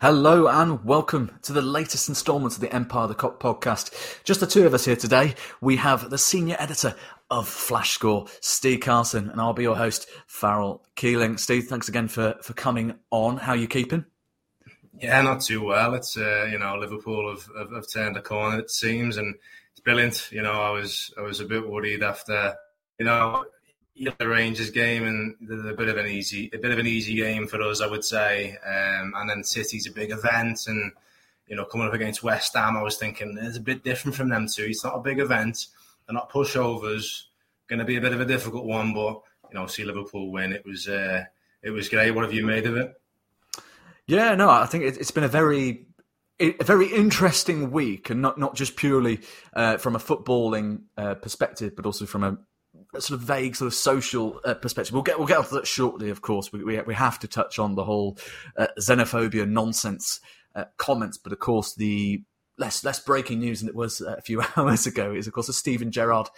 Hello and welcome to the latest instalment of the Empire the Kop podcast. Just the two of us here today. We have the senior editor of Flash Score, Steve Carson, and I'll be your host, Farrell Keeling. Steve, thanks again for, for coming on. How are you keeping? Yeah, not too well. It's uh, you know Liverpool have, have, have turned a corner it seems, and it's brilliant. You know, I was I was a bit worried after you know the Rangers game, and a bit of an easy, a bit of an easy game for us, I would say. Um, and then City's a big event, and you know, coming up against West Ham, I was thinking it's a bit different from them too. It's not a big event, they're not pushovers. Going to be a bit of a difficult one, but you know, see Liverpool win. It was, uh, it was great. What have you made of it? Yeah, no, I think it's been a very a very interesting week, and not not just purely uh, from a footballing uh, perspective, but also from a sort of vague sort of social uh, perspective. We'll get we'll get to that shortly. Of course, we we, we have to touch on the whole uh, xenophobia nonsense uh, comments, but of course the less less breaking news than it was a few hours ago is of course that Steven Gerrard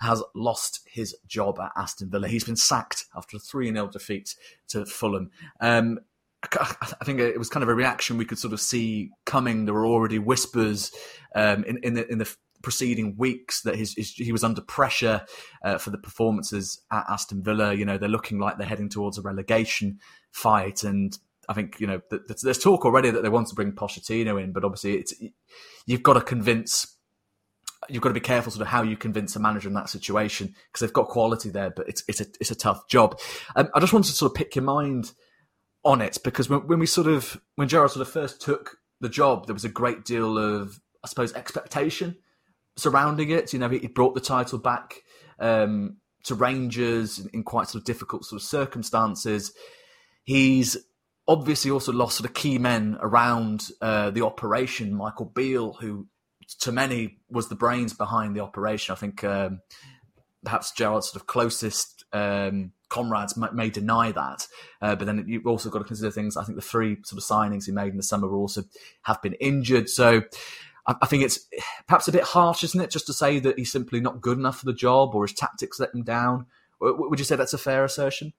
has lost his job at Aston Villa. He's been sacked after a three 0 defeat to Fulham. Um, I think it was kind of a reaction we could sort of see coming. There were already whispers um, in, in the in the preceding weeks that his, his, he was under pressure uh, for the performances at Aston Villa. You know, they're looking like they're heading towards a relegation fight, and I think you know there's talk already that they want to bring Pochettino in, but obviously it's you've got to convince. You've got to be careful, sort of how you convince a manager in that situation because they've got quality there, but it's it's a it's a tough job. Um, I just wanted to sort of pick your mind on it because when, when we sort of when Gerrard sort of first took the job, there was a great deal of I suppose expectation surrounding it. You know, he, brought the title back um, to Rangers in, in, quite sort of difficult sort of circumstances. He's obviously also lost sort of key men around uh, the operation. Michael Beale, who to many was the brains behind the operation. I think um, perhaps Gerrard's sort of closest um, comrades may, may, deny that, uh, but then you've also got to consider things. I think the three sort of signings he made in the summer also have been injured. So I, think it's perhaps a bit harsh, isn't it, just to say that he's simply not good enough for the job or his tactics let him down? Would you say that's a fair assertion?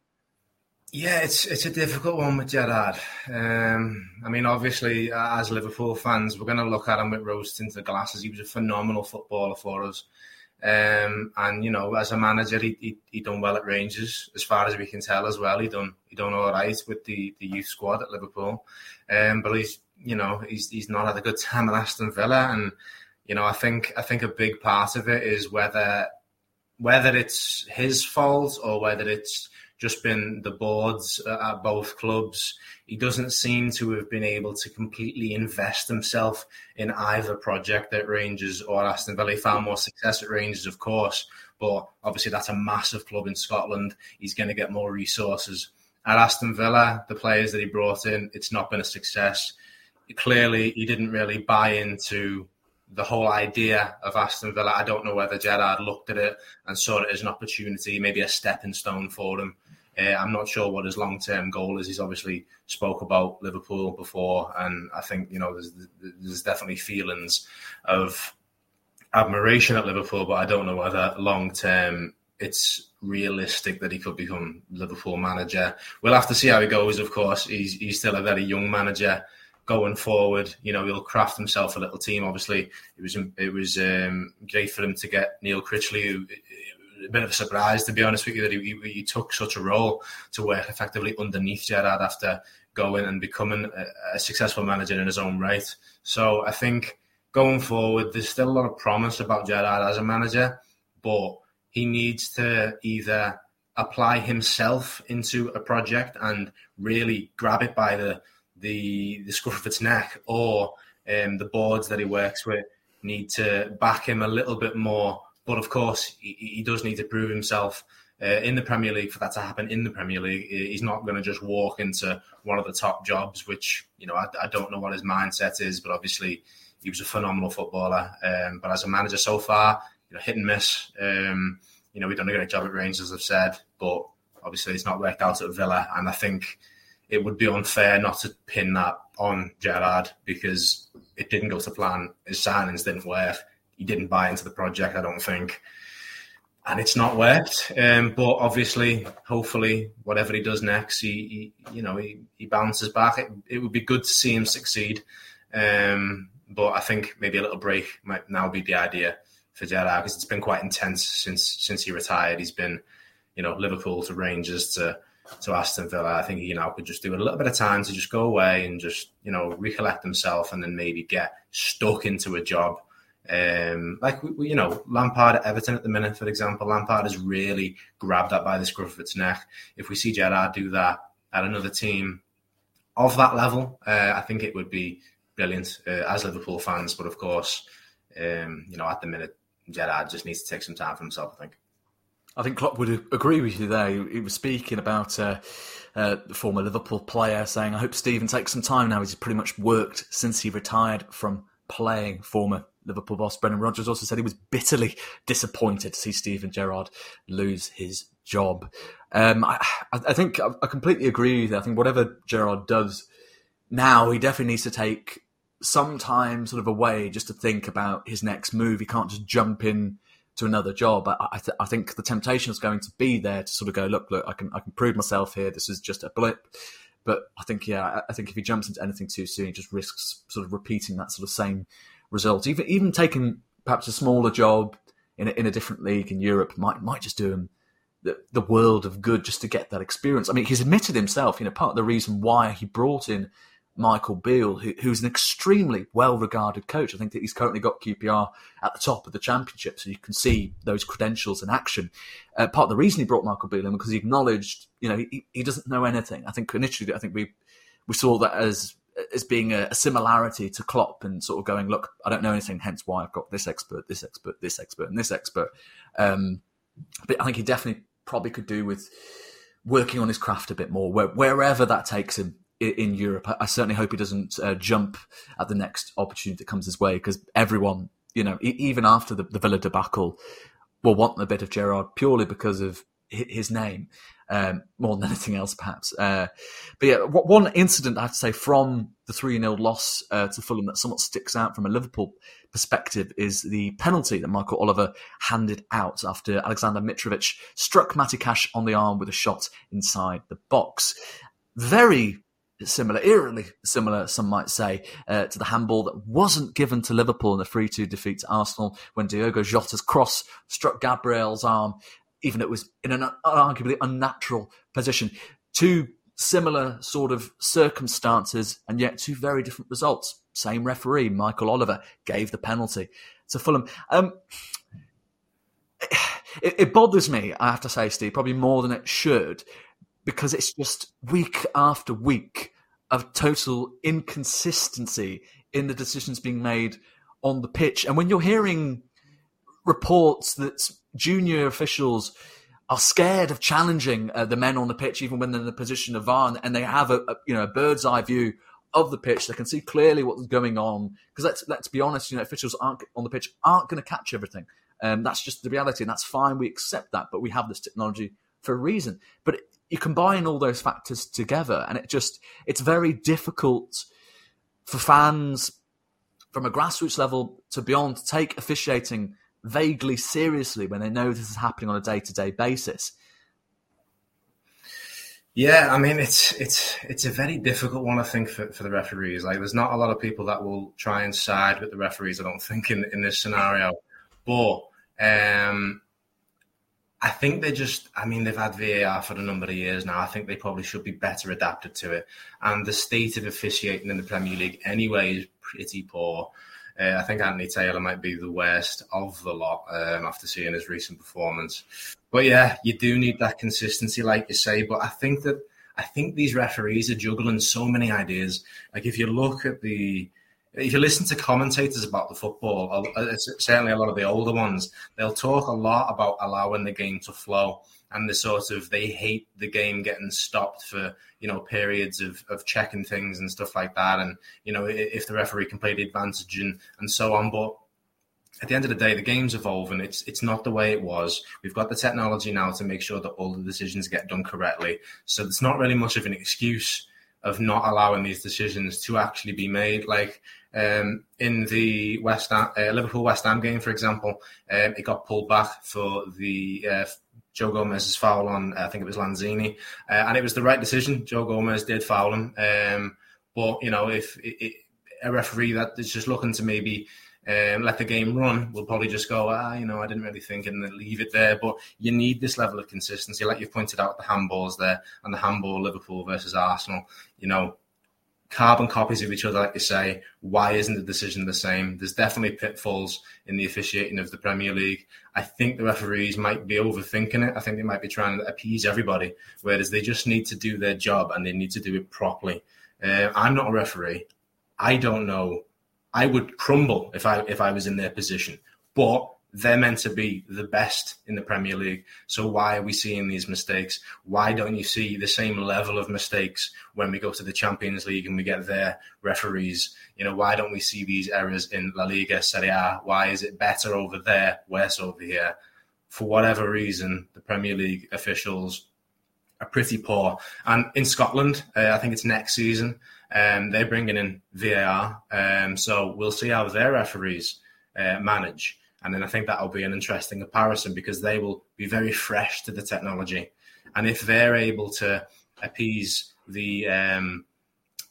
Yeah, it's it's a difficult one with Gerrard. Um, I mean, obviously, as Liverpool fans, we're going to look at him with rose tinted glasses. He was a phenomenal footballer for us. Um, and you know, as a manager, he, he, he done well at Rangers, as far as we can tell as well. He done he done all right with the, the youth squad at Liverpool. Um, but he's you know he's he's not had a good time at Aston Villa, and you know I think I think a big part of it is whether whether it's his fault or whether it's just been the boards uh, at both clubs. He doesn't seem to have been able to completely invest himself in either project at Rangers or Aston Villa. He found more success at Rangers, of course, but obviously that's a massive club in Scotland. He's going to get more resources. At Aston Villa, the players that he brought in, it's not been a success clearly he didn't really buy into the whole idea of Aston Villa. I don't know whether Gerrard looked at it and saw it as an opportunity, maybe a stepping stone for him. Uh, I'm not sure what his long term goal is. He's obviously spoke about Liverpool before, and I think you know there's, there's definitely feelings of admiration at Liverpool, but I don't know whether long term it's realistic that he could become Liverpool manager. We'll have to see how he goes. Of course, he's he's still a very young manager going forward. You know, he'll craft himself a little team. Obviously, it was it was um, great for him to get Neil Critchley, who, a bit of a surprise to be honest with you that he, he, took such a role to work effectively underneath Gerrard after going and becoming a, a, successful manager in his own right. So I think going forward, there's still a lot of promise about Gerrard as a manager, but he needs to either apply himself into a project and really grab it by the the the scruff of its neck or um, the boards that he works with need to back him a little bit more. But of course, he, he does need to prove himself uh, in the Premier League for that to happen in the Premier League. He's not going to just walk into one of the top jobs, which you know I, I, don't know what his mindset is, but obviously he was a phenomenal footballer. Um, but as a manager so far, you know, hit and miss. Um, you know, we've done a great job at Rangers, as I've said, but obviously it's not worked out at Villa, and I think it would be unfair not to pin that on Gerrard because it didn't go to plan. His signings didn't work. He didn't buy into the project, I don't think. and it's not worked. Um, but obviously, hopefully, whatever he does next, he, he you know he, he bounces back. It, it, would be good to see him succeed. Um, but I think maybe a little break might now be the idea for Gerrard because it's been quite intense since since he retired. He's been, you know, Liverpool to Rangers to to Aston Villa. I think he know could just do a little bit of time to just go away and just you know recollect himself and then maybe get stuck into a job um, like we, you know, Lampard at Everton at the minute, for example, Lampard has really grabbed that by the scruff of its neck. If we see Gerrard do that at another team of that level, uh, I think it would be brilliant uh, as Liverpool fans. But of course, um, you know, at the minute, Gerrard just needs to take some time for himself. I think. I think Klopp would agree with you there. He was speaking about uh, uh, the former Liverpool player, saying, "I hope Steven takes some time now. He's pretty much worked since he retired from playing." Former Liverpool boss Brendan Rodgers also said he was bitterly disappointed to see Steven Gerrard lose his job. Um, I, I, think I completely agree with you. I think whatever Gerrard does now, he definitely needs to take some time sort of away just to think about his next move. He can't just jump in to another job. I, I, th- I, think the temptation is going to be there to sort of go, look, look, I can I can prove myself here. This is just a blip. But I think, yeah, I think if he jumps into anything too soon, he just risks sort of repeating that sort of same result. Even even taking perhaps a smaller job in a, in a different league in Europe might might just do him the, the world of good just to get that experience. I mean, he's admitted himself, you know, part of the reason why he brought in Michael Beale, who, who's an extremely well regarded coach. I think that he's currently got QPR at the top of the championship, so you can see those credentials in action. Uh, part of the reason he brought Michael Beale in because he acknowledged, you know, he, he doesn't know anything. I think initially, I think we we saw that as as being a, a, similarity to Klopp and sort of going, look, I don't know anything, hence why I've got this expert, this expert, this expert, and this expert. Um, but I think he definitely probably could do with working on his craft a bit more, where, wherever that takes him in, in Europe. I, I, certainly hope he doesn't uh, jump at the next opportunity that comes his way, because everyone, you know, e- even after the, the Villa debacle, will want a bit of Gerrard purely because of his name um, more than anything else, perhaps. Uh, but yeah, one incident I have to say from the 3 0 loss uh, to Fulham that somewhat sticks out from a Liverpool perspective is the penalty that Michael Oliver handed out after Alexander Mitrovic struck Matty Cash on the arm with a shot inside the box. Very similar, eerily similar, some might say, uh, to the handball that wasn't given to Liverpool in the 3 2 defeat to Arsenal when Diogo Jota's cross struck Gabriel's arm even though it was in an arguably unnatural position. Two similar sort of circumstances and yet two very different results. Same referee, Michael Oliver, gave the penalty to Fulham. Um, it, it bothers me, I have to say, Steve, probably more than it should, because it's just week after week of total inconsistency in the decisions being made on the pitch. And when you're hearing reports that junior officials are scared of challenging uh, the men on the pitch, even when they're in the position of VAR, and they have a, a, you know a bird's eye view of the pitch. They can see clearly what's going on. Because let's let's be honest, you know, officials aren't on the pitch aren't going to catch everything. Um, that's just the reality, and that's fine. We accept that, but we have this technology for a reason. But you combine all those factors together, and it just it's very difficult for fans from a grassroots level to beyond to take officiating vaguely seriously when they know this is happening on a day to day basis? Yeah, I mean it's it's it's a very difficult one, I think, for, for the referees. Like, there's not a lot of people that will try and side with the referees. I don't think in in this scenario, but um, I think they just. I mean, they've had VAR for a number of years now. I think they probably should be better adapted to it. And the state of officiating in the Premier League anyway is pretty poor. Uh, I think Anthony Taylor might be the worst of the lot um, after seeing his recent performance. But yeah, you do need that consistency, like you say. But I think that I think these referees are juggling so many ideas. Like if you look at the if you listen to commentators about the football, certainly a lot of the older ones, they'll talk a lot about allowing the game to flow and the sort of they hate the game getting stopped for you know periods of, of checking things and stuff like that. And you know if the referee can play the advantage and, and so on. But at the end of the day the game's evolving. It's it's not the way it was. We've got the technology now to make sure that all the decisions get done correctly. So it's not really much of an excuse of not allowing these decisions to actually be made. Like um, in the West Ham, uh, Liverpool West Ham game, for example, um, it got pulled back for the uh, Joe Gomez's foul on, I think it was Lanzini, uh, and it was the right decision. Joe Gomez did foul him, um, but you know, if it, it, a referee that is just looking to maybe um, let the game run, we'll probably just go, ah, you know, I didn't really think and then leave it there. But you need this level of consistency, like you've pointed out, the handballs there and the handball Liverpool versus Arsenal. You know, carbon copies of each other, like you say. Why isn't the decision the same? There's definitely pitfalls in the officiating of the Premier League. I think the referees might be overthinking it. I think they might be trying to appease everybody, whereas they just need to do their job and they need to do it properly. Uh, I'm not a referee. I don't know I would crumble if I if I was in their position. But they're meant to be the best in the Premier League. So why are we seeing these mistakes? Why don't you see the same level of mistakes when we go to the Champions League and we get their referees? You know, why don't we see these errors in La Liga, Serie A? Why is it better over there, worse over here? For whatever reason, the Premier League officials are pretty poor. And in Scotland, uh, I think it's next season, um, they're bringing in VAR. Um, so we'll see how their referees uh, manage. And then I think that'll be an interesting comparison because they will be very fresh to the technology. And if they're able to appease the um,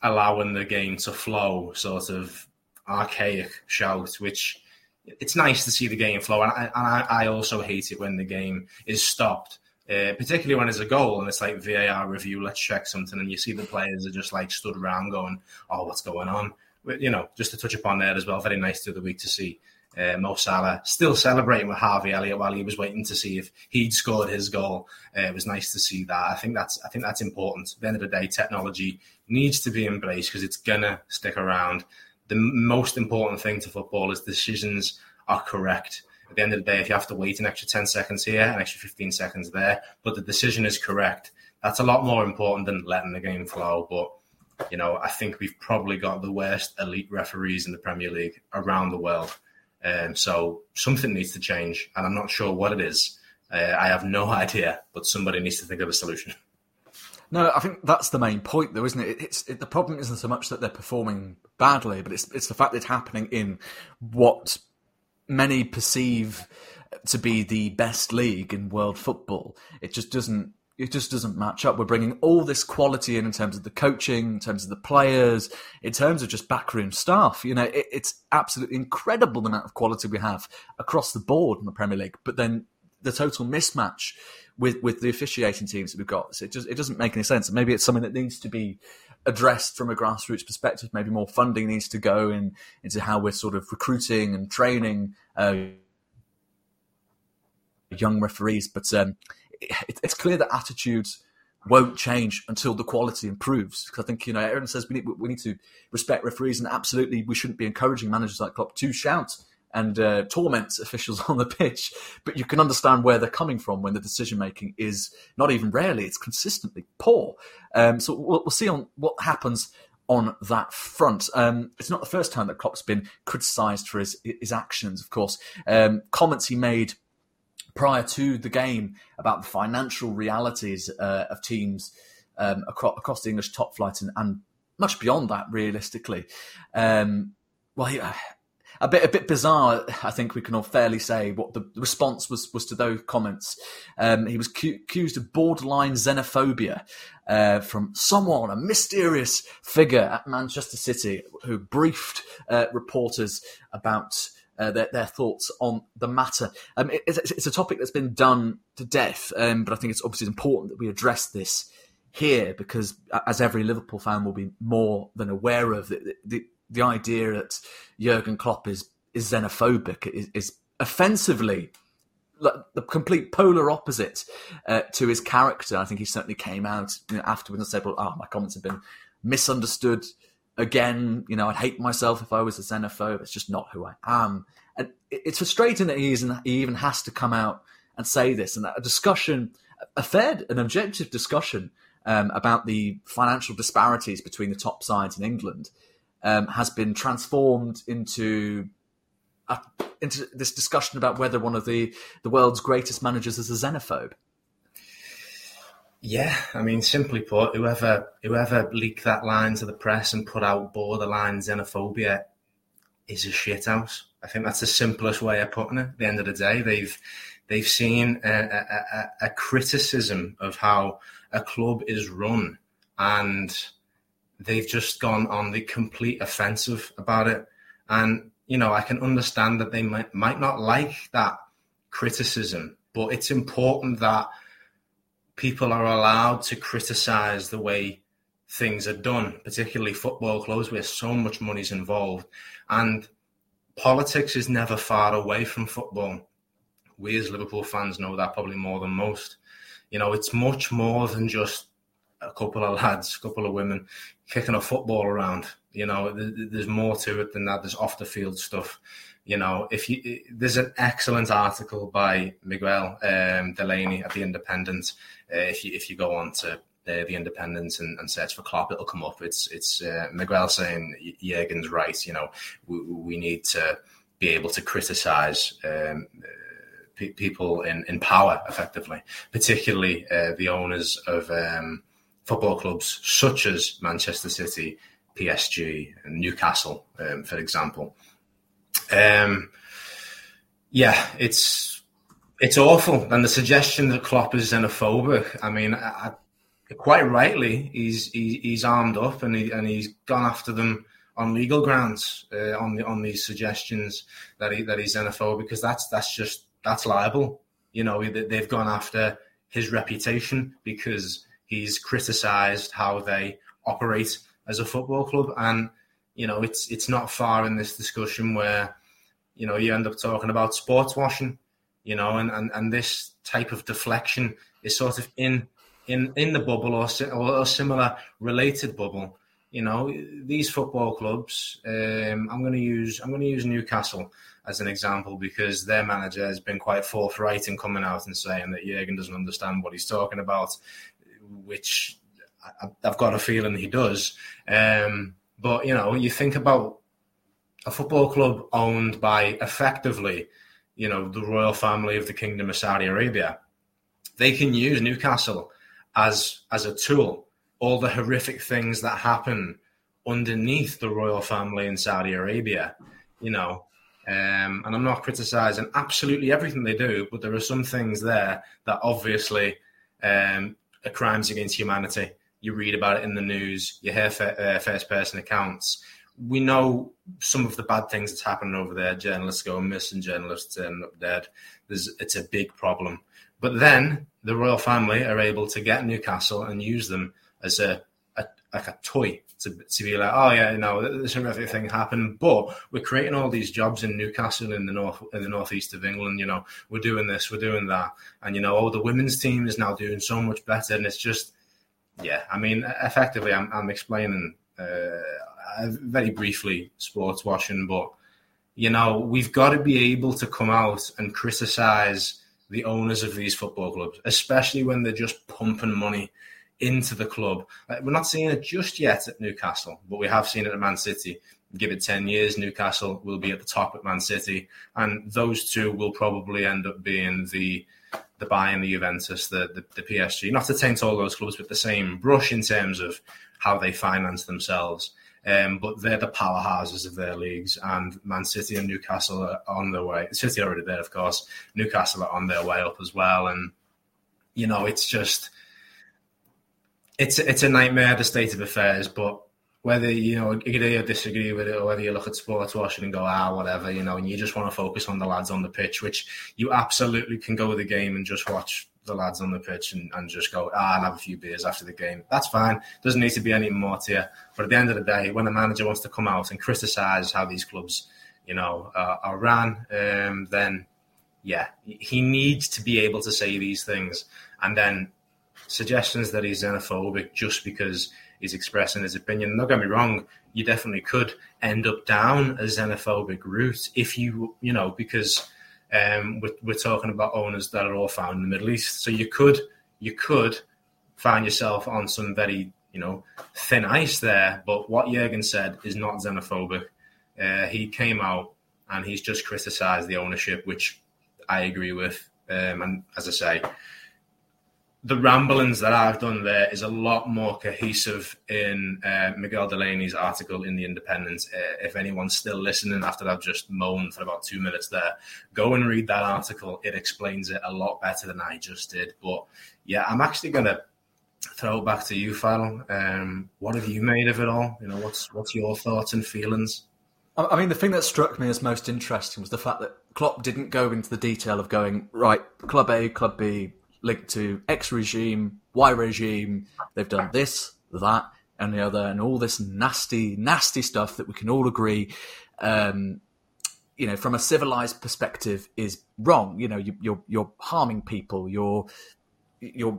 allowing the game to flow sort of archaic shout, which it's nice to see the game flow. And I, and I also hate it when the game is stopped uh, particularly when it's a goal and it's like VAR review, let's check something, and you see the players are just like stood around going, "Oh, what's going on?" You know, just to touch upon there as well, very nice through the week to see uh, Mo Salah still celebrating with Harvey Elliott while he was waiting to see if he'd scored his goal. Uh, it was nice to see that. I think that's I think that's important. At the end of the day, technology needs to be embraced because it's gonna stick around. The most important thing to football is decisions are correct at the end of the day, if you have to wait an extra 10 seconds here, an extra 15 seconds there, but the decision is correct, that's a lot more important than letting the game flow. But, you know, I think we've probably got the worst elite referees in the Premier League around the world. Um, so something needs to change, and I'm not sure what it is. Uh, I have no idea, but somebody needs to think of a solution. No, I think that's the main point, though, isn't it? It's it, the problem isn't so much that they're performing badly, but it's it's the fact that it's happening in what many perceive to be the best league in world football. It just doesn't. It just doesn't match up. We're bringing all this quality in in terms of the coaching, in terms of the players, in terms of just backroom staff. You know, it, it's absolutely incredible the amount of quality we have across the board in the Premier League. But then the total mismatch with with the officiating teams that we've got, so it just it doesn't make any sense. Maybe it's something that needs to be addressed from a grassroots perspective. Maybe more funding needs to go in into how we're sort of recruiting and training uh, young referees. But um, it, it's clear that attitudes won't change until the quality improves. Because I think you know, everyone says we need we need to respect referees, and absolutely we shouldn't be encouraging managers like Klopp to shout and uh, torment officials on the pitch. But you can understand where they're coming from when the decision making is not even rarely, it's consistently poor. Um, so we'll, we'll, see on what happens on that front. Um, it's not the first time that Klopp's been criticised for his his actions. Of course, um, comments he made prior to the game about the financial realities uh, of teams um, across, across, the English top flight and, and much beyond that, realistically. Um, well, he, a bit a bit bizarre. I think we can all fairly say what the response was was to those comments. Um, he was cu- accused of borderline xenophobia uh, from someone, a mysterious figure at Manchester City, who briefed uh, reporters about. Uh, their, their, thoughts on the matter. Um, it, it's, it's, a topic that's been done to death, um, but I think it's obviously important that we address this here because, as every Liverpool fan will be more than aware of, the, the, the idea that Jurgen Klopp is is xenophobic is, is offensively the complete polar opposite uh, to his character. I think he certainly came out you know, afterwards and said, "Well, oh, my comments have been misunderstood again. You know, I'd hate myself if I was a xenophobe. It's just not who I am." And it's frustrating that he, is, he even has to come out and say this. And a discussion, a fair, an objective discussion um, about the financial disparities between the top sides in England um, has been transformed into a, into this discussion about whether one of the the world's greatest managers is a xenophobe. Yeah, I mean, simply put, whoever whoever leaked that line to the press and put out borderline xenophobia is a shithouse. I think that's the simplest way of putting it. At the end of the day, they've they've seen a, a, a, criticism of how a club is run, and they've just gone on the complete offensive about it. And you know, I can understand that they might might not like that criticism, but it's important that people are allowed to criticize the way things are done, particularly football clubs where so much money's involved. And politics is never far away from football. We as Liverpool fans know that probably more than most. You know, it's much more than just a couple of lads, a couple of women kicking a football around. You know, there's more to it than that. There's off the field stuff. You know, if you there's an excellent article by Miguel um, Delaney at the Independent. Uh, if you if you go on to uh, the Independent and, and, search for Klopp, it'll come up. It's it's uh, Miguel saying Jurgen's right. You know, we, we need to be able to criticize um, people in, in power effectively, particularly uh, the owners of um, football clubs such as Manchester City, PSG, and Newcastle, um, for example. Um, yeah, it's it's awful. And the suggestion that Klopp is xenophobic, I mean, I, quite rightly, he's he, he's armed up and he and he's gone after them on legal grounds uh, on the on these suggestions that he that he's xenophobic because that's that's just that's liable. You know, they've gone after his reputation because he's criticised how they operate as a football club and you know, it's it's not far in this discussion where, you know, you end up talking about sports washing, you know, and, and, and this type of deflection is sort of in in in the bubble or, or a similar related bubble. You know, these football clubs. Um, I'm going to use I'm going to use Newcastle as an example because their manager has been quite forthright in coming out and saying that Jurgen doesn't understand what he's talking about, which I, have got a feeling he does. Um, but you know, you think about a football club owned by effectively, you know, the royal family of the Kingdom of Saudi Arabia. They can use Newcastle as as a tool. All the horrific things that happen underneath the royal family in Saudi Arabia, you know. Um, and I'm not criticizing absolutely everything they do, but there are some things there that obviously um, crimes against humanity you read about it in the news, you hear uh, first person accounts. We know some of the bad things that's happening over there. Journalists go missing, journalists end up dead. There's, it's a big problem. But then the royal family are able to get Newcastle and use them as a, a like a toy to, to be like, oh yeah, no, this horrific thing happened, but we're creating all these jobs in Newcastle in the north in the northeast of England. You know, we're doing this, we're doing that, and you know, oh, the women's team is now doing so much better, and it's just yeah, I mean, effectively, I'm, I'm explaining uh, very briefly sports washing, but you know, we've got to be able to come out and criticize the owners of these football clubs, especially when they're just pumping money into the club. we're not seeing it just yet at Newcastle, but we have seen it at Man City. Give it 10 years, Newcastle will be at the top at Man City, and those two will probably end up being the the Bayern, the Juventus, the, the, the PSG. Not to taint all those clubs with the same brush in terms of how they finance themselves. Um, but they're the powerhouses of their leagues, and Man City and Newcastle are on their way. City already there, of course. Newcastle are on their way up as well, and you know it's just it's it's a nightmare the state of affairs. But whether you know agree or disagree with it, or whether you look at sports washing and go ah whatever, you know, and you just want to focus on the lads on the pitch, which you absolutely can go with the game and just watch the lads on the pitch and, and just go ah and have a few beers after the game. That's fine. Doesn't need to be any more to you. But at the end of the day, when a manager wants to come out and criticise how these clubs, you know, uh, are ran, um, then yeah, he needs to be able to say these things. And then suggestions that he's xenophobic just because he's expressing his opinion. Don't get me wrong, you definitely could end up down a xenophobic route if you, you know, because um, we're, we're talking about owners that are all found in the Middle East. So you could, you could find yourself on some very, you know, thin ice there. But what Jurgen said is not xenophobic. Uh, he came out and he's just criticised the ownership, which I agree with. Um, and as I say, the ramblings that I've done there is a lot more cohesive in uh, Miguel Delaney's article in the Independent. Uh, if anyone's still listening after I've just moaned for about two minutes there, go and read that article. It explains it a lot better than I just did. But yeah, I'm actually to throw it back to you, Farrell. Um, what have you made of it all? You know, what's what's your thoughts and feelings? I mean, the thing that struck me as most interesting was the fact that Klopp didn't go into the detail of going right, Club A, Club B, linked to X regime, Y regime. They've done this, that, and the other, and all this nasty, nasty stuff that we can all agree, um, you know, from a civilized perspective, is wrong. You know, you, you're you're harming people. You're you're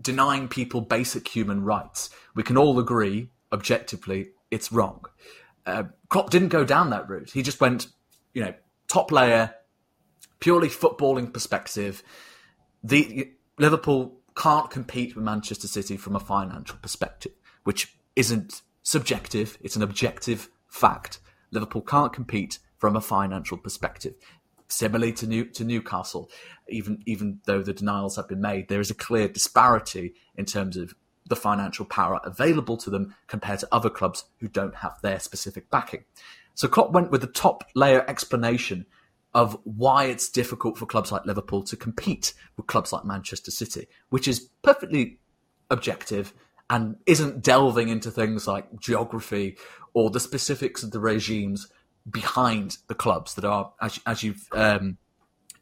denying people basic human rights. We can all agree objectively it's wrong. Uh, Klopp didn't go down that route. He just went, you know, top layer, purely footballing perspective. The Liverpool can't compete with Manchester City from a financial perspective, which isn't subjective, it's an objective fact. Liverpool can't compete from a financial perspective. Similarly to, New, to Newcastle, even even though the denials have been made, there is a clear disparity in terms of the financial power available to them compared to other clubs who don't have their specific backing. So Klopp went with the top layer explanation of why it's difficult for clubs like Liverpool to compete with clubs like Manchester City, which is perfectly objective and isn't delving into things like geography or the specifics of the regimes behind the clubs that are, as, as you've um,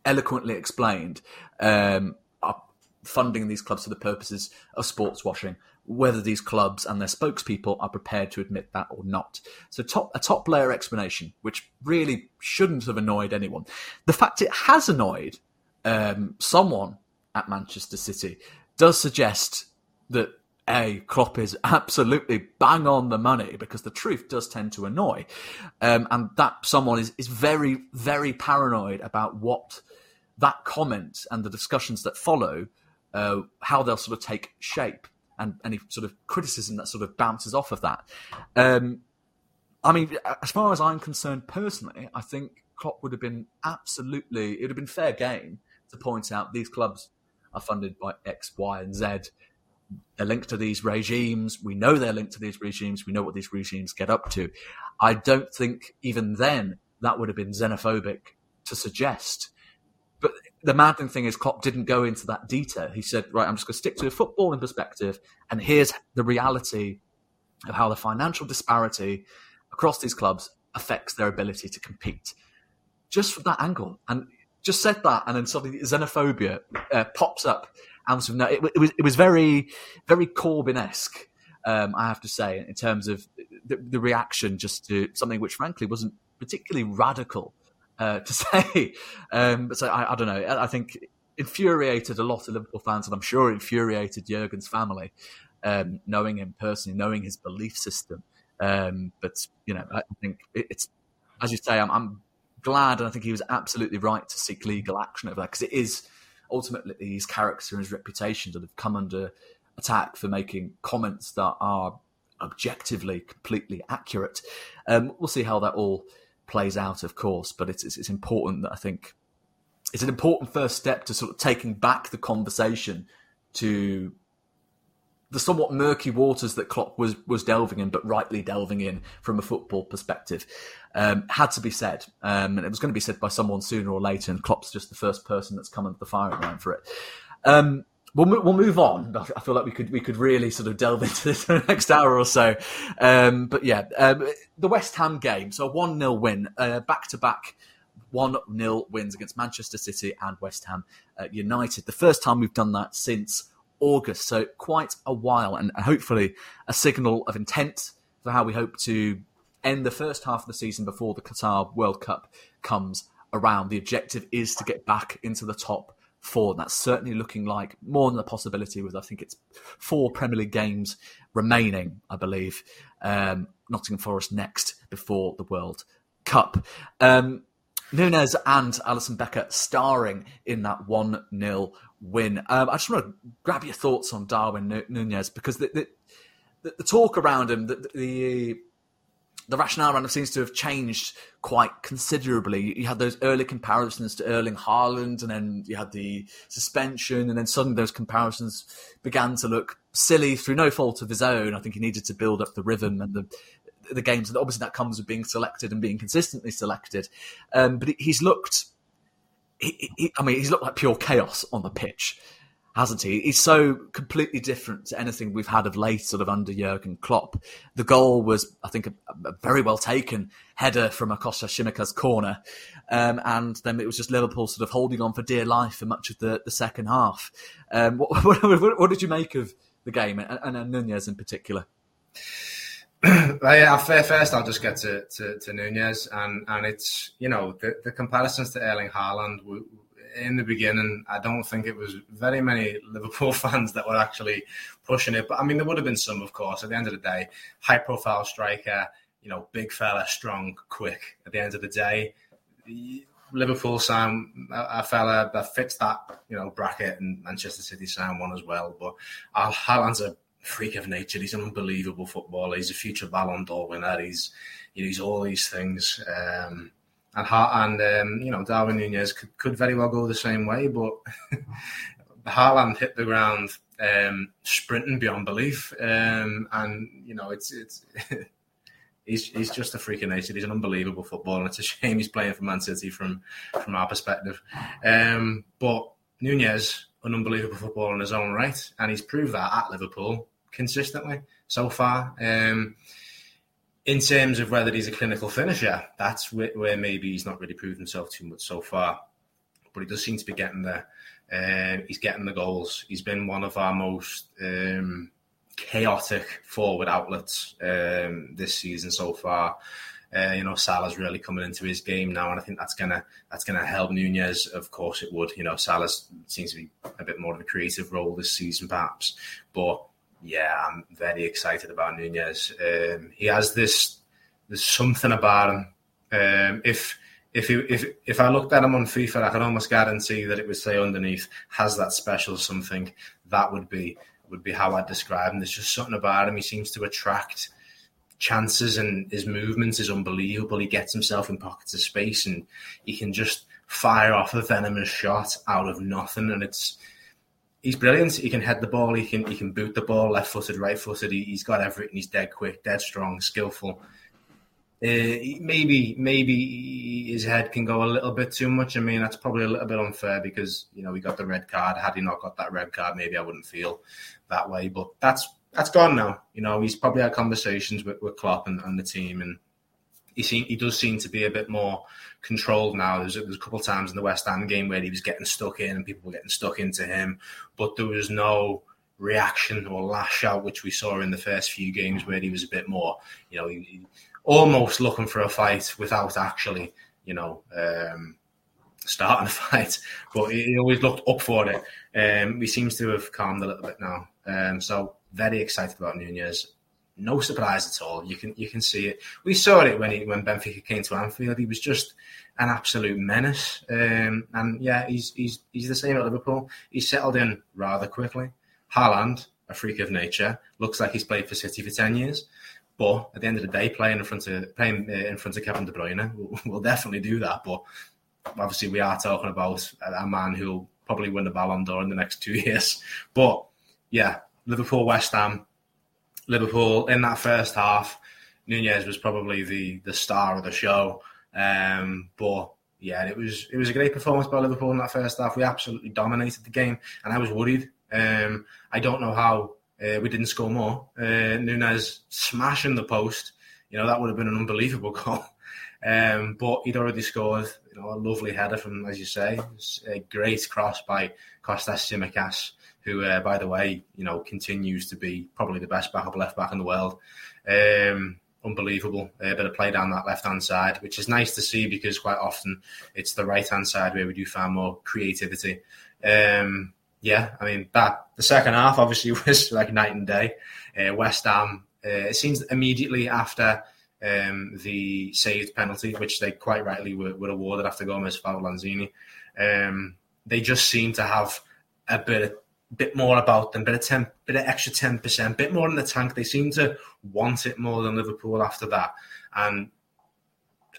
eloquently explained, um, are funding these clubs for the purposes of sports washing whether these clubs and their spokespeople are prepared to admit that or not. So top, a top layer explanation, which really shouldn't have annoyed anyone. The fact it has annoyed um, someone at Manchester City does suggest that a Klopp is absolutely bang on the money because the truth does tend to annoy, um, and that someone is is very very paranoid about what that comment and the discussions that follow, uh, how they'll sort of take shape and any sort of criticism that sort of bounces off of that. Um, I mean, as far as I'm concerned personally, I think Klopp would have been absolutely, it would have been fair game to point out these clubs are funded by X, Y, and Z. They're linked to these regimes. We know they're linked to these regimes. We know what these regimes get up to. I don't think even then that would have been xenophobic to suggest. The maddening thing is Klopp didn't go into that detail. He said, right, I'm just going to stick to a footballing perspective, and here's the reality of how the financial disparity across these clubs affects their ability to compete. Just from that angle, and just said that, and then suddenly xenophobia uh, pops up. And so, no, it, it, was it was very very Corbyn-esque, um, I have to say, in terms of the, the reaction just to something which, frankly, wasn't particularly radical uh, to say. Um, but so I, I, don't know. I think infuriated a lot of Liverpool fans, and I'm sure infuriated Jurgen's family, um, knowing him personally, knowing his belief system. Um, but you know, I think it's as you say. I'm, I'm, glad, and I think he was absolutely right to seek legal action over that because it is ultimately his character and his reputation that have come under attack for making comments that are objectively completely accurate. Um, we'll see how that all plays out, of course, but it's, it's, it's important that I think it's an important first step to sort of taking back the conversation to the somewhat murky waters that Klopp was was delving in, but rightly delving in from a football perspective, um, had to be said, um, and it was going to be said by someone sooner or later. And Klopp's just the first person that's come under the firing line for it. Um, we'll we'll move on. I feel like we could we could really sort of delve into this for the next hour or so. Um, but yeah, um, the West Ham game. So a one 0 win, back to back. 1 0 wins against Manchester City and West Ham uh, United. The first time we've done that since August, so quite a while, and hopefully a signal of intent for how we hope to end the first half of the season before the Qatar World Cup comes around. The objective is to get back into the top four. And that's certainly looking like more than a possibility with, I think it's four Premier League games remaining, I believe. Um, Nottingham Forest next before the World Cup. Um, Nunez and Alisson Becker starring in that 1 0 win. Um, I just want to grab your thoughts on Darwin Nunez because the, the, the talk around him, the, the the rationale around it seems to have changed quite considerably. You had those early comparisons to Erling Haaland, and then you had the suspension, and then suddenly those comparisons began to look silly through no fault of his own. I think he needed to build up the rhythm and the the games, and obviously that comes with being selected and being consistently selected. Um, but he's looked, he, he, I mean, he's looked like pure chaos on the pitch hasn't he? He's so completely different to anything we've had of late, sort of under Jurgen Klopp. The goal was, I think, a, a very well taken header from a Costas Tsimikas' corner, um, and then it was just Liverpool sort of holding on for dear life for much of the, the second half. Um, what, what, what, did you make of the game and, and Nunez in particular? yeah, first I'll just get to, to, to Nunez, and, and it's you know the, the comparisons to Erling Haaland in the beginning, I don't think it was very many Liverpool fans that were actually pushing it. But I mean, there would have been some, of course. At the end of the day, high profile striker, you know, big fella, strong, quick. At the end of the day, Liverpool sign a, fella that fits that, you know, bracket, and Manchester City sign one as well. But Al Haaland's a freak of nature. He's an unbelievable footballer. He's a future Ballon d'Or winner. He's, you know, he's all these things. Um, and and um, you know Darwin Nunez could, could very well go the same way, but Haaland hit the ground um, sprinting beyond belief, um, and you know it's it's. he's, he's just a freak of nature. He's an unbelievable footballer, and it's a shame he's playing for Man City from from our perspective. Um, but Nunez, an unbelievable footballer in his own right, and he's proved that at Liverpool consistently so far. Um, in terms of whether he's a clinical finisher, that's where, where, maybe he's not really proved himself too much so far. But he does seem to be getting there. Uh, he's getting the goals. He's been one of our most um, chaotic forward outlets um, this season so far. Uh, you know, Salah's really coming into his game now, and I think that's gonna that's gonna help Nunez. Of course, it would. You know, Salah seems to be a bit more of a creative role this season, perhaps, but yeah, I'm very excited about Nunez. Um, he has this. There's something about him. Um, if if he, if if I looked at him on FIFA, I can almost guarantee that it would say underneath has that special something. That would be would be how I'd describe him. There's just something about him. He seems to attract chances, and his movements is unbelievable. He gets himself in pockets of space, and he can just fire off a venomous shot out of nothing, and it's he's brilliant. He can head the ball. He can he can boot the ball, left footed, right footed. He, has got everything. He's dead quick, dead strong, skillful. Uh, maybe maybe his head can go a little bit too much. I mean, that's probably a little bit unfair because you know we got the red card. Had he not got that red card, maybe I wouldn't feel that way. But that's that's gone now. You know, he's probably had conversations with, with Klopp and, and the team, and he seem, he does seem to be a bit more controlled now. There's, there's a couple of times in the West Ham game where he was getting stuck in and people were getting stuck into him, but there was no reaction or lash out, which we saw in the first few games where he was a bit more, you know, he, he, almost looking for a fight without actually, you know, um, starting a fight. But he always looked up for it. Um, he seems to have calmed a little bit now. Um, so very excited about Nunez no surprise at all. You can you can see it. We saw it when he when Benfica came to Anfield. He was just an absolute menace. Um, and yeah, he's he's he's the same at Liverpool. He's settled in rather quickly. Haaland, a freak of nature, looks like he's played for City for ten years. But at the end of the day, playing in front of playing uh, in front of Kevin De Bruyne will, will definitely do that. But obviously, we are talking about a man who'll probably win the Ballon d'Or in the next two years. But yeah, Liverpool, West Ham, Liverpool in that first half, Nunez was probably the the star of the show. Um, but yeah, it was it was a great performance by Liverpool in that first half. We absolutely dominated the game, and I was worried. Um, I don't know how uh, we didn't score more. Uh, Nunez smashing the post, you know that would have been an unbelievable goal. Um, but he'd already scored, you know, a lovely header from, as you say, a great cross by Costas Tsimikas who, uh, by the way, you know, continues to be probably the best backup left back in the world. Um, unbelievable uh, bit of play down that left hand side, which is nice to see because quite often it's the right hand side where we do find more creativity. Um, yeah, I mean that the second half obviously was like night and day. Uh, West Ham, uh, it seems immediately after um, the saved penalty, which they quite rightly were, were awarded after Gomez fouled Lanzini, um, they just seem to have a bit of bit more about them, bit of ten, bit of extra ten percent, bit more in the tank. They seem to want it more than Liverpool after that, and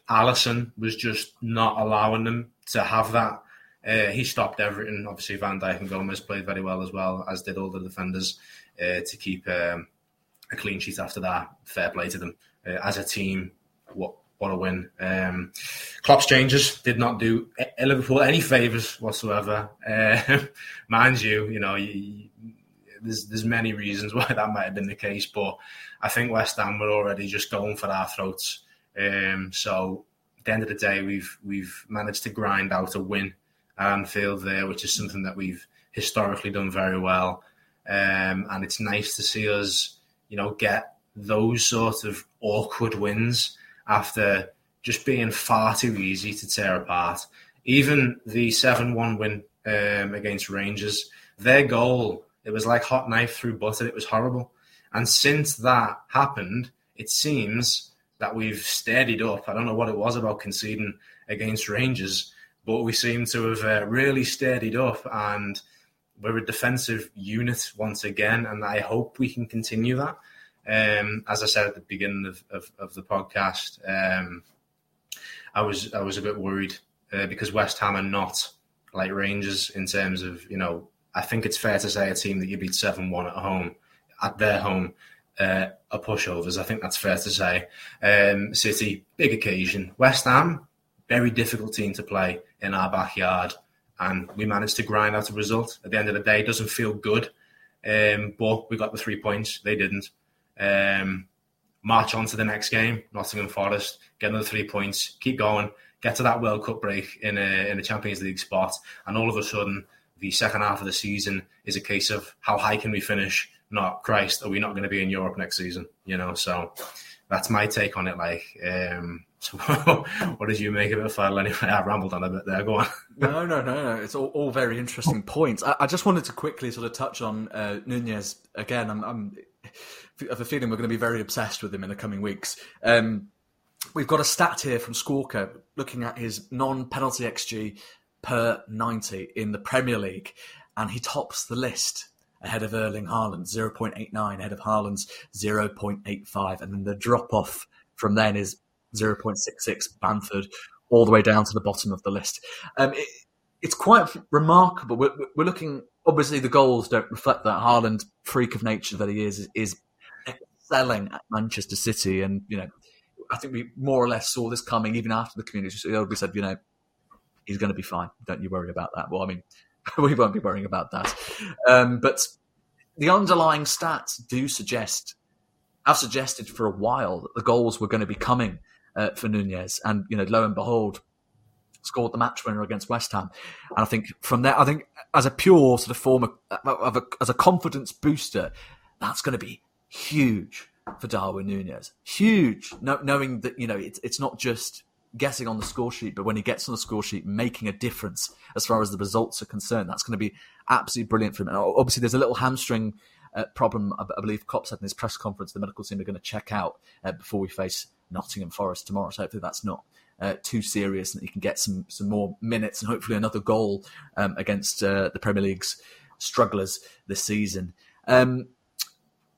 Alisson was just not allowing them to have that. Uh, he stopped everything. Obviously, Van Dijk and Gomez played very well as well, as did all the defenders uh, to keep um, a clean sheet after that. Fair play to them uh, as a team. What what a win! Um, Klopp's changes did not do Liverpool any favours whatsoever. Uh, mind you, you know, you, there's there's many reasons why that might have been the case, but I think West Ham were already just going for our throats. Um, so at the end of the day, we've we've managed to grind out a win at Anfield there, which is something that we've historically done very well. Um, and it's nice to see us, you know, get those sort of awkward wins after just being far too easy to tear apart. Even the 7 1 win um, against Rangers, their goal, it was like hot knife through butter. It was horrible. And since that happened, it seems that we've steadied up. I don't know what it was about conceding against Rangers, but we seem to have uh, really steadied up and we're a defensive unit once again. And I hope we can continue that. Um, as I said at the beginning of, of, of the podcast, um, I was I was a bit worried uh, because West Ham are not like Rangers in terms of you know I think it's fair to say a team that you beat seven one at home at their home uh, are pushovers. I think that's fair to say. Um, City big occasion. West Ham very difficult team to play in our backyard, and we managed to grind out a result. At the end of the day, it doesn't feel good, um, but we got the three points. They didn't. Um, march on to the next game, Nottingham Forest, get another three points, keep going, get to that World Cup break in a, in a Champions League spot, and all of a sudden, the second half of the season is a case of how high can we finish? Not Christ, are we not going to be in Europe next season? You know, so that's my take on it. Like, um, so what did you make of it, Phil? Anyway, I rambled on a bit there. Go on. no, no, no, no. It's all, all very interesting points. I, I, just wanted to quickly sort of touch on uh, Nunez again. I'm, I'm I have a feeling we're going to be very obsessed with him in the coming weeks. Um, we've got a stat here from Squawka looking at his non-penalty xG per 90 in the Premier League, and he tops the list ahead of Erling Haaland, 0.89, ahead of Haaland's 0.85, and then the drop off from then is 0.66 Bamford, all the way down to the bottom of the list. Um, it, it's quite remarkable. We're, we're, looking, obviously, the goals don't reflect that. Haaland, freak of nature that he is, is, is excelling at Manchester City. And, you know, I think we more or less saw this coming even after the community shield. We said, you know, he's going to be fine. Don't you worry about that. Well, I mean, we won't be worrying about that. Um, but the underlying stats do suggest, have suggested for a while that the goals were going to be coming uh, for Nunez. And, you know, lo and behold, scored the match winner against West Ham. And I think from there, I think as a pure sort of form of, of a, as a confidence booster, that's going to be huge for Darwin Nunez. Huge, no, knowing that you know it's it's not just getting on the score sheet, but when he gets on the score sheet, making a difference as far as the results are concerned. That's going to be absolutely brilliant for him. And obviously, there's a little hamstring uh, problem. I, believe Klopp said in his press conference the medical team are going to check out uh, before we face Nottingham Forest tomorrow. So hopefully that's not. Uh, too serious, and he can get some some more minutes and hopefully another goal um, against uh, the Premier League's strugglers this season. Um,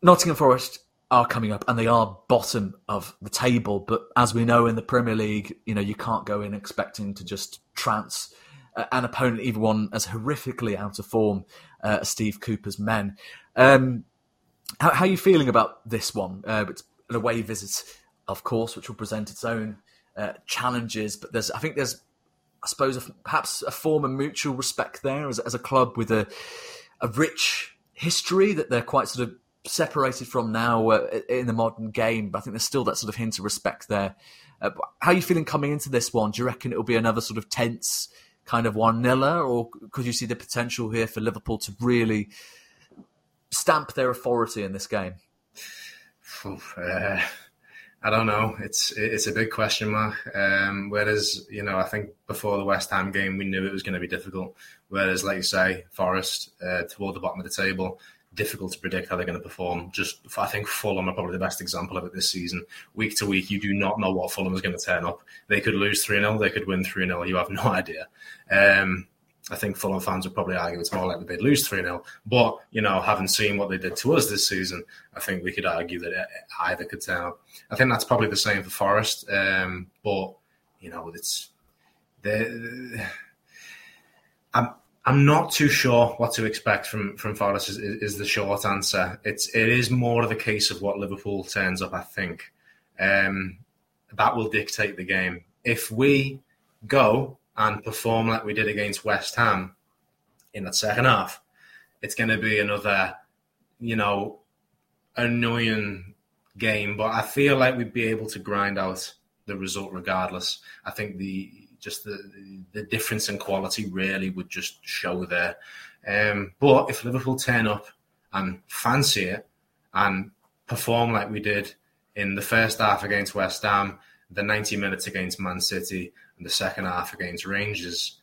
Nottingham Forest are coming up and they are bottom of the table. But as we know in the Premier League, you know, you can't go in expecting to just trounce uh, an opponent, even one as horrifically out of form uh, as Steve Cooper's men. Um, how, how, are you feeling about this one? Uh, it's an away visit, of course, which will present its own uh, challenges. But there's, I think there's, I suppose, a, perhaps a form of mutual respect there as, as a club with a, a rich history that they're quite sort of separated from now uh, in the modern game, but I think there's still that sort of hint of respect there. Uh, how are you feeling coming into this one? Do you reckon it'll be another sort of tense kind of one niller, or could you see the potential here for Liverpool to really stamp their authority in this game? Uh, I don't know. It's it's a big question mark. Um, whereas you know, I think before the West Ham game, we knew it was going to be difficult. Whereas, like you say, Forest uh, toward the bottom of the table, difficult to predict how they're going to perform. Just, I think Fulham are probably the best example of it this season. Week to week, you do not know what Fulham is going to turn up. They could lose 3 0, they could win 3 0, you have no idea. Um, I think Fulham fans would probably argue it's more likely they'd lose 3 0. But, you know, having seen what they did to us this season, I think we could argue that either could turn up. I think that's probably the same for Forest. Um, but, you know, it's. The, I'm, I'm not too sure what to expect from, from Forest, is, is the short answer. It's, it is more of the case of what Liverpool turns up, I think. Um, that will dictate the game. If we go and perform like we did against West Ham in that second half, it's going to be another, you know, annoying game. But I feel like we'd be able to grind out the result regardless. I think the just the the difference in quality really would just show there. Um, but if Liverpool turn up and fancy it and perform like we did in the first half against West Ham, the 90 minutes against Man City, and the second half against Rangers,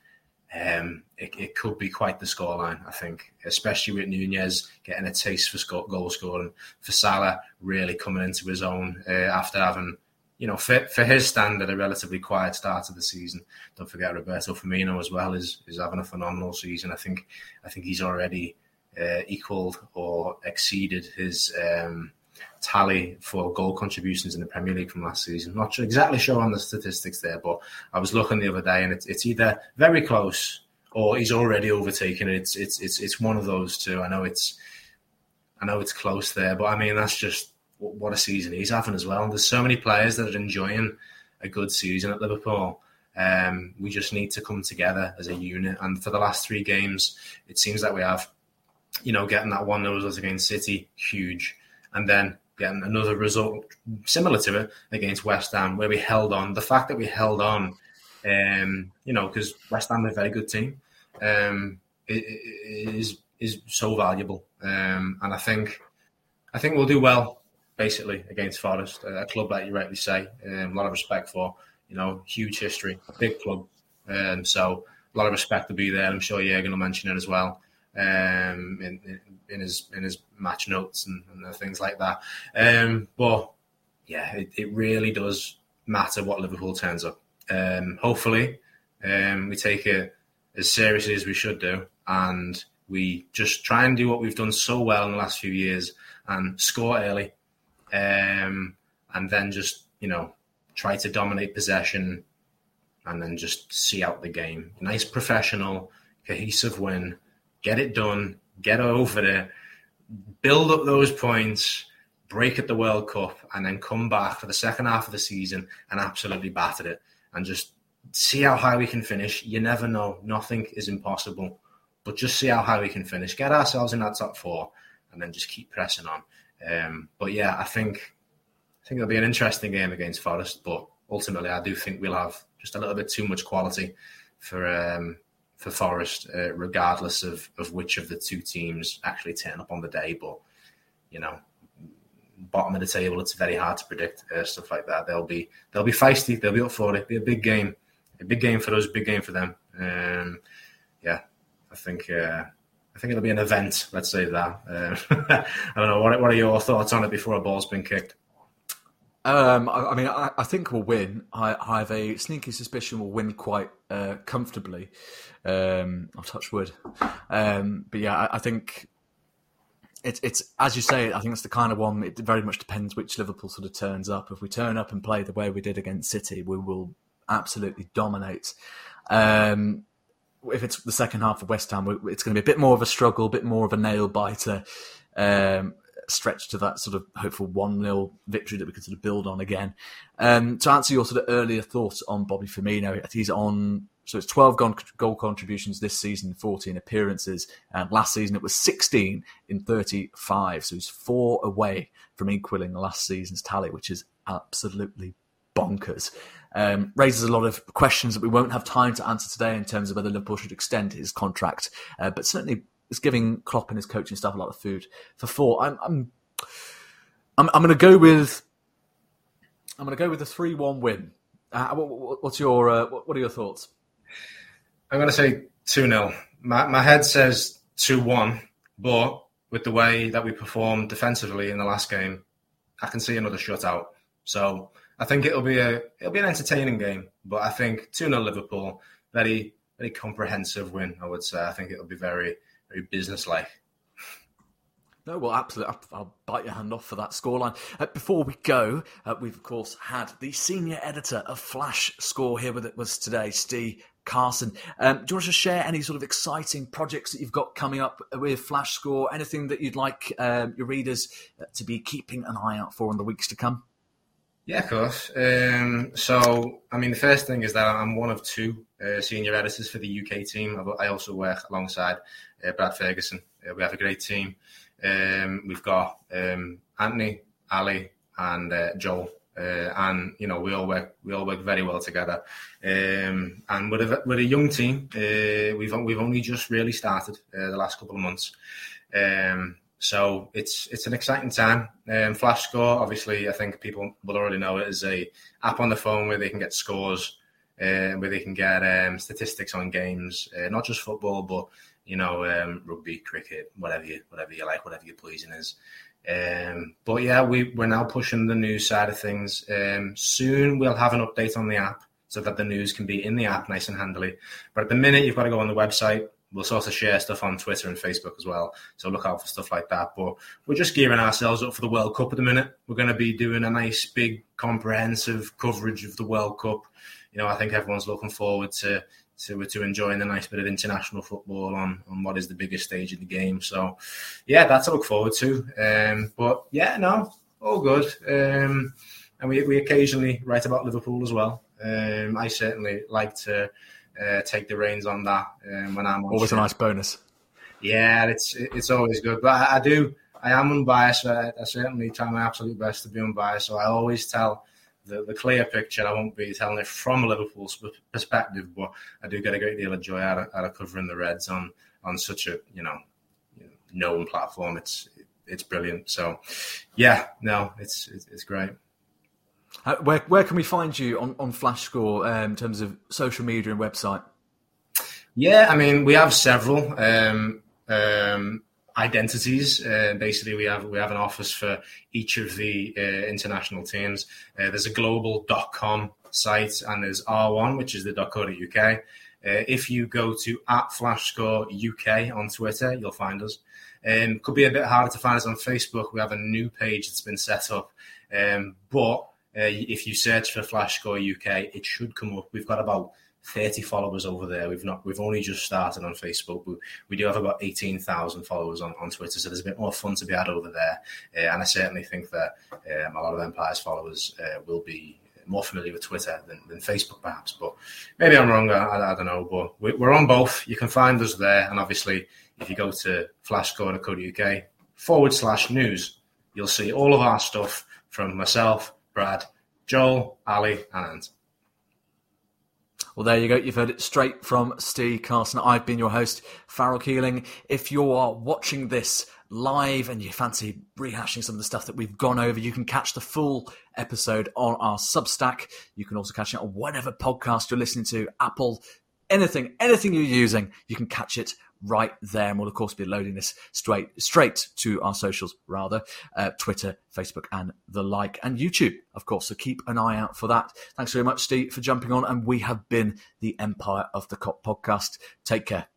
um, it, it, could be quite the scoreline, I think, especially with Nunez getting a taste for goal scoring, for Salah really coming into his own uh, after having, you know, for, for his standard, a relatively quiet start of the season. Don't forget Roberto Firmino as well is is having a phenomenal season. I think I think he's already uh, equalled or exceeded his. Um, tally for goal contributions in the Premier League from last season. Not sure, exactly sure on the statistics there, but I was looking the other day, and it's, it's either very close or he's already overtaken it. It's it's it's it's one of those two. I know it's I know it's close there, but I mean that's just what a season he's having as well. There's so many players that are enjoying a good season at Liverpool. Um, we just need to come together as a unit. And for the last three games, it seems that we have, you know, getting that one 0 result against City, huge, and then getting another result similar to it against West Ham, where we held on. The fact that we held on, um, you know, because West Ham are a very good team, um, is is so valuable. Um, and I think I think we'll do well basically against Forest, a club that you rightly say, um, a lot of respect for. You know, huge history, a big club. Um, so a lot of respect to be there. I'm sure Jurgen will mention it as well um, in, in his in his match notes and, and things like that. Um, but yeah, it, it, really does matter what Liverpool turns up. Um, hopefully, um, we take it as seriously as we should do, and we just try and do what we've done so well in the last few years and score early, um, and then just you know try to dominate possession, and then just see out the game. Nice professional, cohesive win get it done, get over it, build up those points, break at the World Cup, and then come back for the second half of the season and absolutely batter it and just see how high we can finish. You never know. Nothing is impossible. But just see how high we can finish. Get ourselves in that top four and then just keep pressing on. Um, but yeah, I think I think it'll be an interesting game against Forest, but ultimately I do think we'll have just a little bit too much quality for um, for Forest, uh, regardless of, of which of the two teams actually turn up on the day. But you know, bottom of the table, it's very hard to predict uh, stuff like that. They'll be they'll be feisty. They'll be up for it. It'll be a big game, a big game for us, big game for them. Um, yeah, I think uh, I think it'll be an event. Let's say that. Uh, I don't know. What, what are your thoughts on it before a ball's been kicked? Um, I, I, mean, I, I, think we'll win. I, I, have a sneaky suspicion we'll win quite uh, comfortably. Um, I'll touch wood. Um, but yeah, I, think it's it's as you say. I think it's the kind of one. It very much depends which Liverpool sort of turns up. If we turn up and play the way we did against City, we will absolutely dominate. Um, if it's the second half of West Ham, it's going to be a bit more of a struggle, a bit more of a nail biter. Um, stretch to that sort of hopeful 1 0 victory that we can sort of build on again. Um, to answer your sort of earlier thoughts on Bobby Firmino, he's on, so it's 12 goal contributions this season, 14 appearances. And last season it was 16 in 35. So he's four away from equaling last season's tally, which is absolutely bonkers. Um, raises a lot of questions that we won't have time to answer today in terms of whether Liverpool should extend his contract, uh, but certainly it's giving Klopp and his coaching staff a lot of food for thought. I'm I'm I'm, I'm going to go with I'm going to go with a three-one win. Uh, what, what's your uh, what, are your thoughts? I'm going to say two 0 my, my head says two one, but with the way that we performed defensively in the last game, I can see another shutout. So I think it'll be a it'll be an entertaining game. But I think two 0 Liverpool, very very comprehensive win. I would say. I think it'll be very very businesslike. No, well, absolutely. I'll, bite your hand off for that scoreline. Uh, before we go, uh, we've of course had the senior editor of Flash Score here with us today, Steve Carson. Um, do you want to share any sort of exciting projects that you've got coming up with Flash Score? Anything that you'd like um, your readers uh, to be keeping an eye out for in the weeks to come? Yeah, of course. Um, so, I mean, the first thing is that I'm one of two uh, senior editors for the UK team. I also work alongside uh, Brad Ferguson. Uh, we have a great team. Um, we've got um, Anthony, Ali, and uh, Joel, uh, and you know we all work we all work very well together. Um, and we're a, we're a young team. Uh, we've we've only just really started the last couple of months. So it's it's an exciting time. Um, Flash Score, obviously, I think people will already know it is a app on the phone where they can get scores, uh, where they can get um, statistics on games, uh, not just football, but you know, um, rugby, cricket, whatever you whatever you like, whatever your pleasing is. Um, but yeah, we we're now pushing the news side of things. Um, soon we'll have an update on the app so that the news can be in the app nice and handily. But at the minute, you've got to go on the website. We'll sort of share stuff on Twitter and Facebook as well. So look out for stuff like that. But we're just gearing ourselves up for the World Cup at the minute. We're going to be doing a nice, big, comprehensive coverage of the World Cup. You know, I think everyone's looking forward to to to enjoying a nice bit of international football on on what is the biggest stage of the game. So, yeah, that's to look forward to. Um, but yeah, no, all good. Um, and we we occasionally write about Liverpool as well. Um, I certainly like to uh, take the reins on that um, when I'm always a nice bonus. Yeah, it's it's always good, but I, I do. I am unbiased. I, I certainly try my absolute best to be unbiased. So I always tell the, the clear picture. I won't be telling it from a Liverpool perspective, but I do get a great deal of joy out of, out of covering the Reds on on such a you know, known platform. It's it's brilliant. So, yeah, no, it's it's, it's great. Uh, where where can we find you on on Flash Score um, in terms of social media and website? Yeah, I mean we have several. Um, um, identities. Uh, basically, we have we have an office for each of the uh, international teams. Uh, there's a global.com site and there's R1, which is the .co.uk. Uh, if you go to at Flashscore UK on Twitter, you'll find us. Um, could be a bit harder to find us on Facebook. We have a new page that's been set up, um, but uh, if you search for Flashscore UK, it should come up. We've got about 30 followers over there. We've not we've only just started on Facebook. We, we do have about 18,000 followers on, on Twitter, so there's a bit more fun to be had over there. Uh, and I certainly think that um, a lot of Empire's followers uh, will be more familiar with Twitter than, than Facebook, perhaps. But maybe I'm wrong. I, I don't know. But we, we're on both. You can find us there, and obviously, if you go to flashscore.co.uk forward slash news, you'll see all of our stuff from myself, Brad, Joel, Ali, and. Well, there you go. You've heard it straight from Steve Carson. I've been your host, Farrell Keeling. If you are watching this live and you fancy rehashing some of the stuff that we've gone over, you can catch the full episode on our Substack. You can also catch it on whatever podcast you're listening to, Apple, anything, anything you're using, you can catch it right there. And we'll of course be loading this straight straight to our socials, rather uh, Twitter, Facebook, and the like, and YouTube, of course. So keep an eye out for that. Thanks very much, Steve, for jumping on. And we have been the Empire of the Kop podcast. Take care.